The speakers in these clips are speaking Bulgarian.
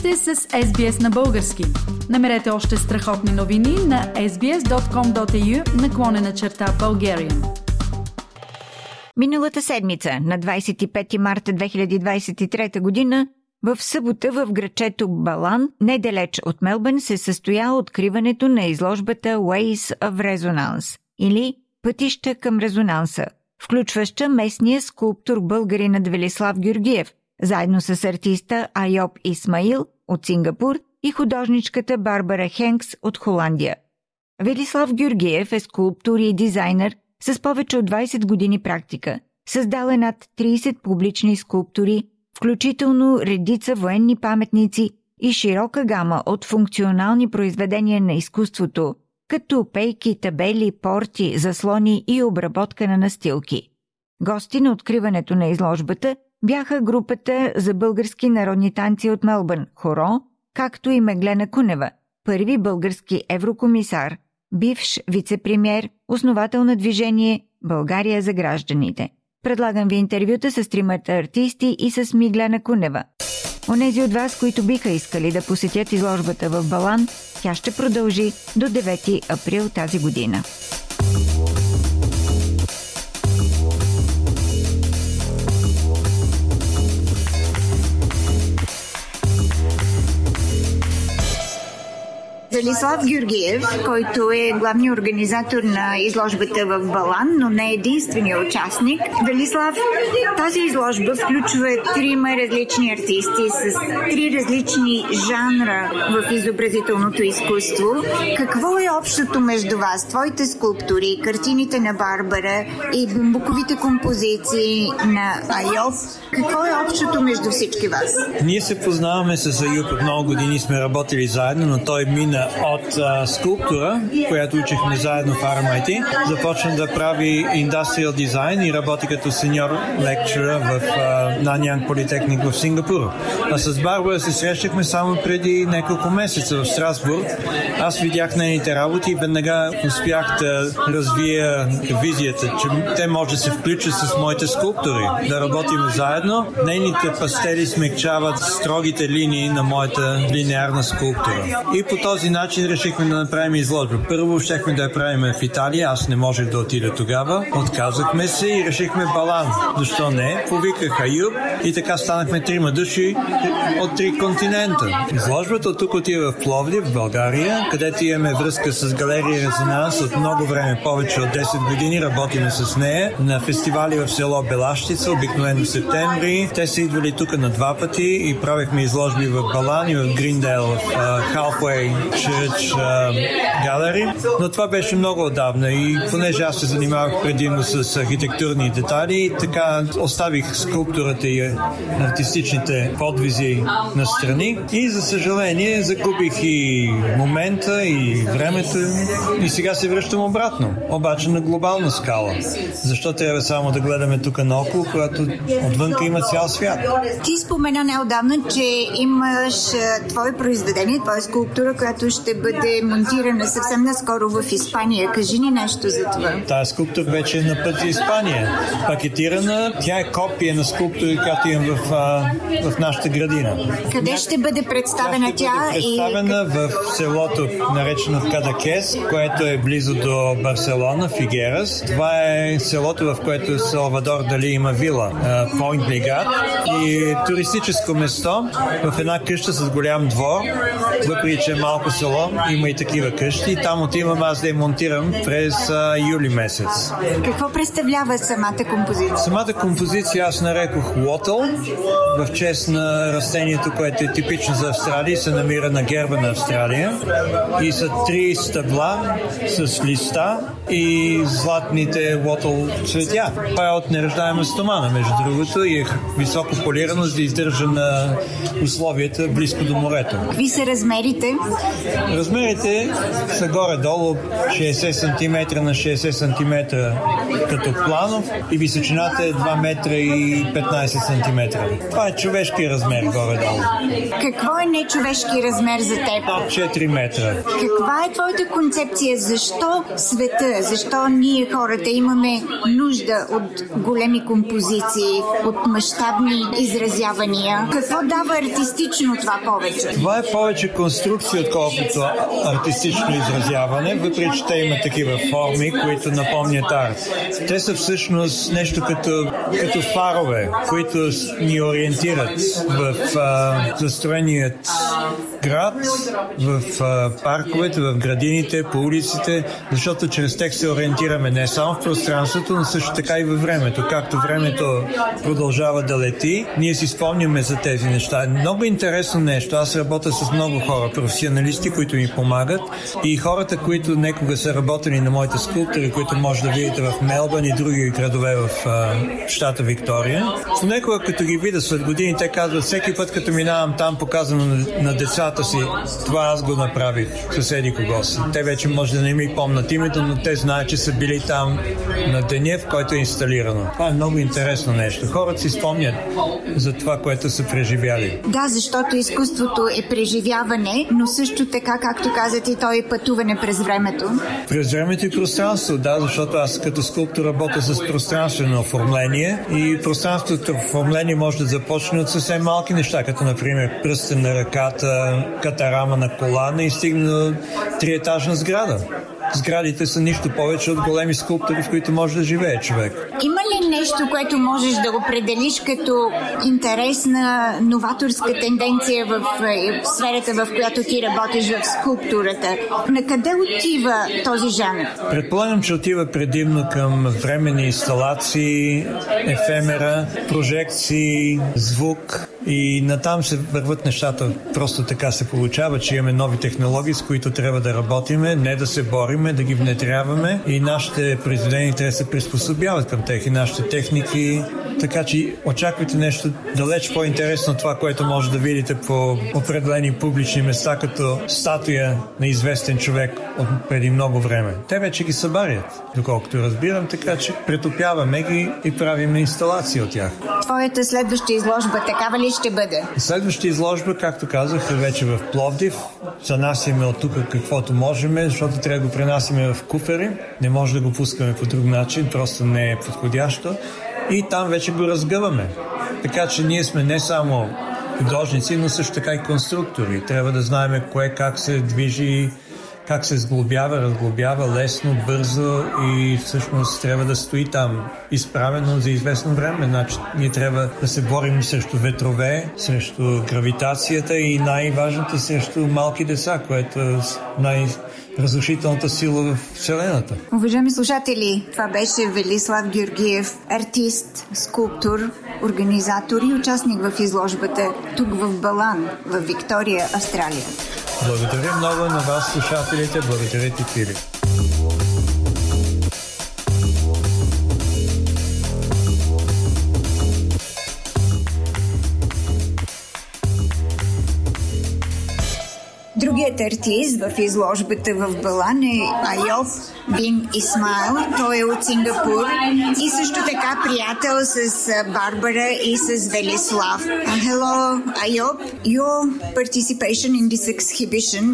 сте с SBS на български. Намерете още страхотни новини на sbs.com.au наклонена черта Bulgarian. Миналата седмица, на 25 марта 2023 година, в събота в грачето Балан, недалеч от Мелбън, се състоя откриването на изложбата Ways of Resonance или Пътища към резонанса, включваща местния скулптор българинът Велислав Георгиев, заедно с артиста Айоб Исмаил от Сингапур и художничката Барбара Хенкс от Холандия. Велислав Георгиев е скулптор и дизайнер с повече от 20 години практика. Създал е над 30 публични скулптури, включително редица военни паметници и широка гама от функционални произведения на изкуството, като пейки, табели, порти, заслони и обработка на настилки. Гости на откриването на изложбата бяха групата за български народни танци от Мелбърн – Хоро, както и Меглена Кунева, първи български еврокомисар, бивш вице-премьер, основател на движение България за гражданите. Предлагам ви интервюта с тримата артисти и с Миглена Кунева. Онези от вас, които биха искали да посетят изложбата в Балан, тя ще продължи до 9 април тази година. Велислав Георгиев, който е главният организатор на изложбата в Балан, но не е единствения участник. Велислав, тази изложба включва трима различни артисти с три различни жанра в изобразителното изкуство. Какво е общото между вас? Твоите скулптури, картините на Барбара и бумбуковите композиции на Айов. Какво е общото между всички вас? Ние се познаваме с Аюб от много години, сме работили заедно, но той мина от а, скулптура, която учихме заедно в RMIT, започна да прави индустриал дизайн и работи като сеньор лекчера в Наньян Политехник в Сингапур. А с Барбара се срещахме само преди няколко месеца в Страсбург. Аз видях нейните работи и веднага успях да развия визията, че те може да се включат с моите скулптури, да работим заедно. Нейните пастели смягчават строгите линии на моята линеарна скулптура. И по този начин решихме да направим изложба. Първо щехме да я правим в Италия, аз не можех да отида тогава. Отказахме се и решихме балан. Защо не? Повиках Аюб и така станахме трима души от три континента. Изложбата тук отива в Пловдив, в България, където имаме връзка с галерия Резонанс от много време, повече от 10 години работиме с нея на фестивали в село Белащица, обикновено в септември. Те са идвали тук на два пъти и правихме изложби в Балан и в Гриндейл, в uh, Church uh, Gallery. Но това беше много отдавна и понеже аз се занимавах предимно с архитектурни детали, така оставих скулптурата и артистичните подвизи на страни и за съжаление загубих и момента и времето и сега се връщам обратно, обаче на глобална скала. Защо трябва само да гледаме тук наоколо, когато отвънка има цял свят? Ти спомена неодавна, че имаш твое произведение, твоя скулптура, която ще бъде монтирана съвсем наскоро в Испания. Кажи ни нещо за това. Тая скулптура вече е на път за Испания. Пакетирана, тя е копия на скулптура, която имам в, в нашата градина. Къде ще бъде представена тя? Ще бъде представена и... в селото, наречено Кадакес, което е близо до Барселона, Фигерас. Това е селото, в което Салвадор Дали има вила, Пойнт Лигат. И туристическо место в една къща с голям двор, въпреки че е малко село, има и такива къщи. Там отивам аз да я монтирам през а, юли месец. Какво представлява самата композиция? Самата композиция аз нарекох Лотъл, в чест на растението, което е типично за Австралия, се намира на герба на Австралия. И са три стъбла с листа и златните лотъл цветя. Това е от неръждаема стомана, между другото, и е високо полирано, за да издържа на условията близко до морето. Какви са размерите? Размерите са горе-долу 60 см на 60 см като планов и височината е 2 метра и 15 см. Това е човешки размер горе-долу. Какво е нечовешки размер за теб? От 4 метра. Каква е твоята концепция? Защо света? Защо ние хората имаме нужда от големи композиции, от мащабни изразявания? Какво дава артистично това повече? Това е повече конструкция, отколкото артистично изразяване, въпреки че те имат такива форми, които напомнят арт. Те са всъщност нещо като, като фарове, които ни ориентират в а, застроеният град, в а, парковете, в градините, по улиците, защото чрез тях се ориентираме не само в пространството, но също така и във времето. Както времето продължава да лети, ние си спомняме за тези неща. Много интересно нещо. Аз работя с много хора, професионалисти, които ми помагат и хората, които некога са работили на моите скулптури, които може да видите в Мелбън и други градове в а, щата Виктория. Понекога, като ги видя след години, те казват, всеки път, като минавам там, показано на, на децата си, това аз го направих, съседи кого си. Те вече може да не ми помнат името, но те знаят, че са били там на деня, в който е инсталирано. Това е много интересно нещо. Хората си спомнят за това, което са преживяли. Да, защото изкуството е преживяване, но също така, както казате, то е пътуване през времето. През времето и пространство, да, защото аз като скулптор работя с пространствено оформление и пространственото оформление може да започне от съвсем малки неща, като например пръстен на ръката, катарама на колана и стигне до триетажна сграда. Сградите са нищо повече от големи скулптури, в които може да живее човек. Има ли нещо, което можеш да определиш като интересна новаторска тенденция в, в сферата, в която ти работиш в скулптурата? На къде отива този жанр? Предполагам, че отива предимно към временни инсталации, ефемера, прожекции, звук и натам се върват нещата. Просто така се получава, че имаме нови технологии, с които трябва да работиме, не да се бориме, да ги внедряваме и нашите произведения трябва да се приспособяват към тях и нашите техники. Така че очаквайте нещо далеч по-интересно от това, което може да видите по определени публични места, като статуя на известен човек от преди много време. Те вече ги събарят, доколкото разбирам, така че претопяваме ги и правим инсталации от тях. Твоята следваща изложба такава ли ще бъде? Следващата изложба, както казах, е вече в Пловдив. Занасяме от тук каквото можем, защото трябва да го пренасяме в куфери. Не може да го пускаме по друг начин, просто не е подходящо. И там вече го разгъваме. Така че ние сме не само художници, но също така и конструктори. Трябва да знаем кое как се движи, как се сглобява, разглобява лесно, бързо и всъщност трябва да стои там изправено за известно време. Значи ние трябва да се борим срещу ветрове, срещу гравитацията и най-важното срещу малки деца, което е най- разрушителната сила в Вселената. Уважаеми слушатели, това беше Велислав Георгиев, артист, скулптор, организатор и участник в изложбата тук в Балан, в Виктория, Австралия. Благодаря много на вас, слушателите. Благодаря ти, Филип. артист в изложбата в Балан е Айоп Бин Исмайл. Той е от Сингапур и също така приятел с Барбара и с Велислав. Hello, Ayop. Your participation in this exhibition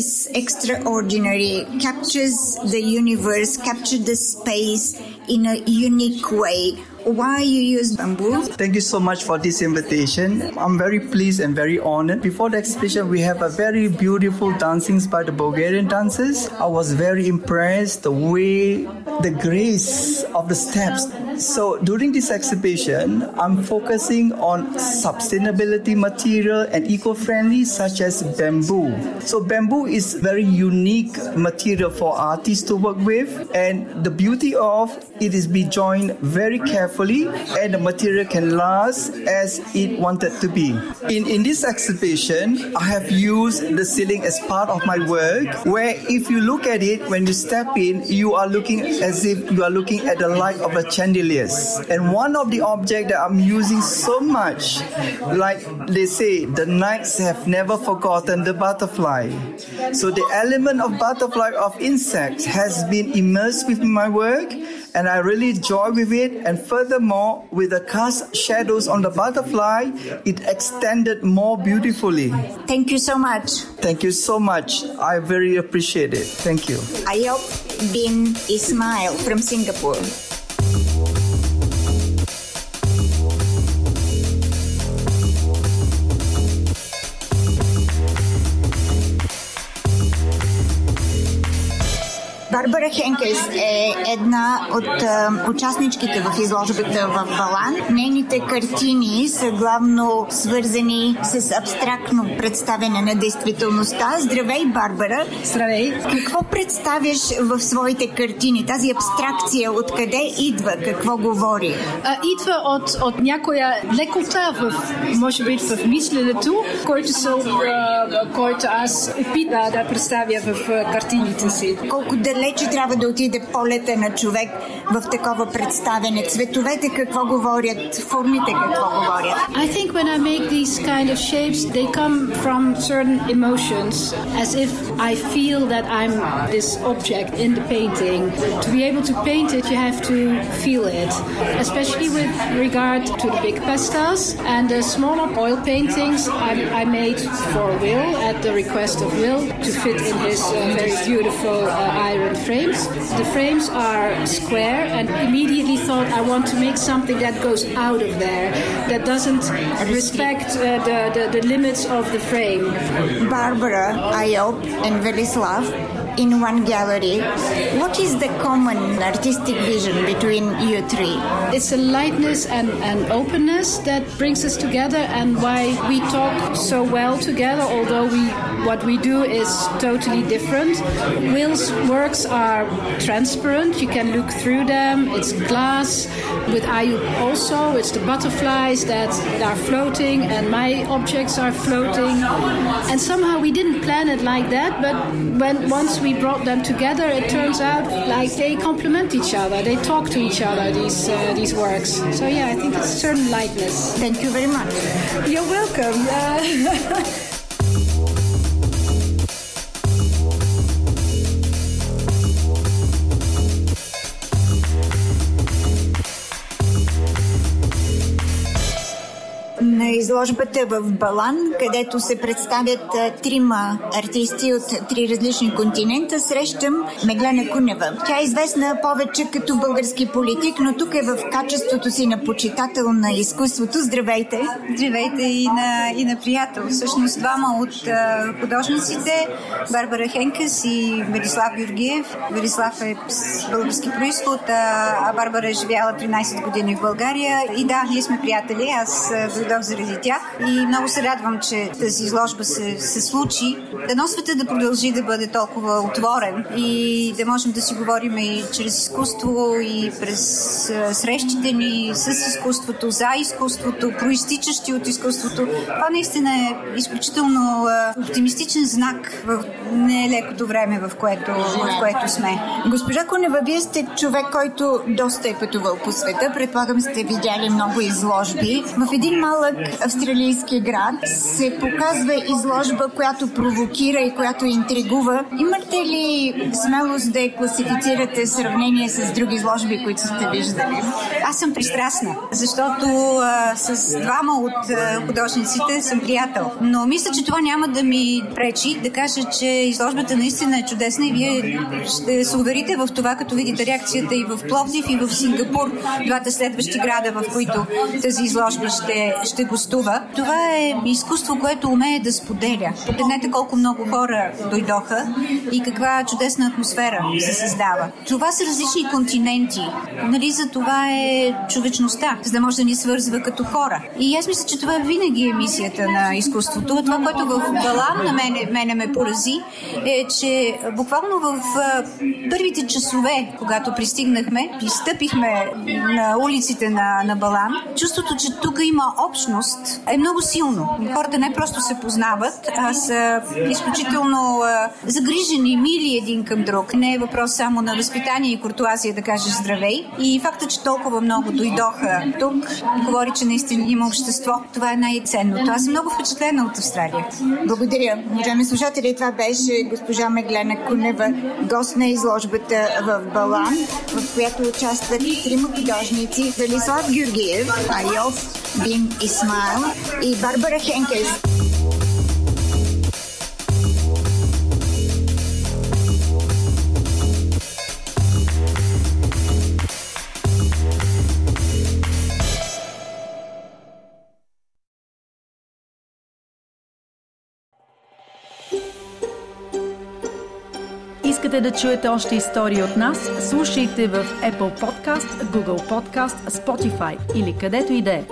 is extraordinary. Captures the universe, captures the space in a unique way. Why you use bamboo? Thank you so much for this invitation. I'm very pleased and very honored. Before the exhibition, we have a very beautiful dancings by the Bulgarian dancers. I was very impressed the way, the grace of the steps. So during this exhibition, I'm focusing on sustainability material and eco-friendly such as bamboo. So bamboo is very unique material for artists to work with and the beauty of it is be joined very carefully and the material can last as it wanted to be. In, in this exhibition, I have used the ceiling as part of my work where if you look at it, when you step in, you are looking as if you are looking at the light of a chandelier. And one of the objects that I'm using so much, like they say, the knights have never forgotten the butterfly. So the element of butterfly of insects has been immersed with my work and I really joy with it. And furthermore, with the cast shadows on the butterfly, it extended more beautifully. Thank you so much. Thank you so much. I very appreciate it. Thank you. I Ayop bin Ismail from Singapore. Барбара Хенкес е една от а, участничките в изложбата в Балан. Нейните картини са главно свързани с абстрактно представяне на действителността. Здравей, Барбара! Здравей! Какво представяш в своите картини? Тази абстракция откъде идва? Какво говори? А, идва от, от някоя лекота, в, може би в мисленето, който, са, който аз опитна да представя в картините си. Колко далече трябва да отиде полета на човек в такова представяне? Цветовете какво говорят? Формите какво говорят? I think when I make these kind of shapes, they come from certain emotions, as if I feel that I'm this object in the painting. To be able to paint it, you have to feel it, especially with regard to the big pastels and the smaller oil paintings I, I made for Will at the request of Will to fit in his uh, very beautiful uh, iron frames. The frames are square, and immediately thought I want to make something that goes out of there, that doesn't respect uh, the, the, the limits of the frame. Barbara, Ayop, and Velislav in one gallery. What is the common artistic vision between you three? It's a lightness and, and openness that brings us together, and why we talk so well together, although we what we do is totally different. Will's works are transparent, you can look through them, it's glass. With Ayub also, it's the butterflies that are floating, and my objects are floating. And somehow we didn't plan it like that, but when once we brought them together, it turns out like they complement each other, they talk to each other, these, uh, these works. So, yeah, I think it's a certain lightness. Thank you very much. You're welcome. Uh, изложбата в Балан, където се представят трима артисти от три различни континента, срещам Меглена Кунева. Тя е известна повече като български политик, но тук е в качеството си на почитател на изкуството. Здравейте! Здравейте и на, и на приятел. Всъщност двама от художниците, Барбара Хенкес и Велислав Георгиев. Велислав е с български происход, а, Барбара е живяла 13 години в България. И да, ние сме приятели. Аз дойдох заради тях и много се радвам, че тази изложба се, се случи. Дано света да продължи да бъде толкова отворен и да можем да си говорим и чрез изкуство и през срещите ни с изкуството, за изкуството, проистичащи от изкуството. Това наистина е изключително оптимистичен знак в нелекото време, в което, в което сме. Госпожа Кунева, вие сте човек, който доста е пътувал по света. Предполагам сте видяли много изложби. В един малък австралийски град се показва изложба, която провокира и която интригува. Имате ли смелост да я класифицирате в сравнение с други изложби, които сте виждали? Аз съм пристрастна, защото а, с двама от а, художниците съм приятел. Но мисля, че това няма да ми пречи да кажа, че изложбата наистина е чудесна и вие ще се уверите в това, като видите реакцията и в Пловдив, и в Сингапур, двата следващи града, в които тази изложба ще, ще гостува. Това е изкуство, което умее да споделя. Погледнете колко много хора дойдоха и каква чудесна атмосфера се създава. Това са различни континенти. Нали, за това е човечността, за да може да ни свързва като хора. И аз мисля, че това винаги е мисията на изкуството. Това, което в Балан на мене, мене ме порази, е, че буквално в първите часове, когато пристигнахме и стъпихме на улиците на, на Балан, чувството, че тук има общност, общност е много силно. Хората не просто се познават, а са изключително а, загрижени, мили един към друг. Не е въпрос само на възпитание и куртуазия да кажеш здравей. И факта, че толкова много дойдоха тук, говори, че наистина има общество. Това е най-ценното. Аз съм много впечатлена от Австралия. Благодаря. Уважаеми слушатели, това беше госпожа Меглена Кунева, гост на изложбата в Балан, в която участват трима художници Велислав Георгиев, Айов, Бин Исмайл и Барбара Хенкес. Искате да чуете още истории от нас? Слушайте в Apple Podcast, Google Podcast, Spotify или където и да е.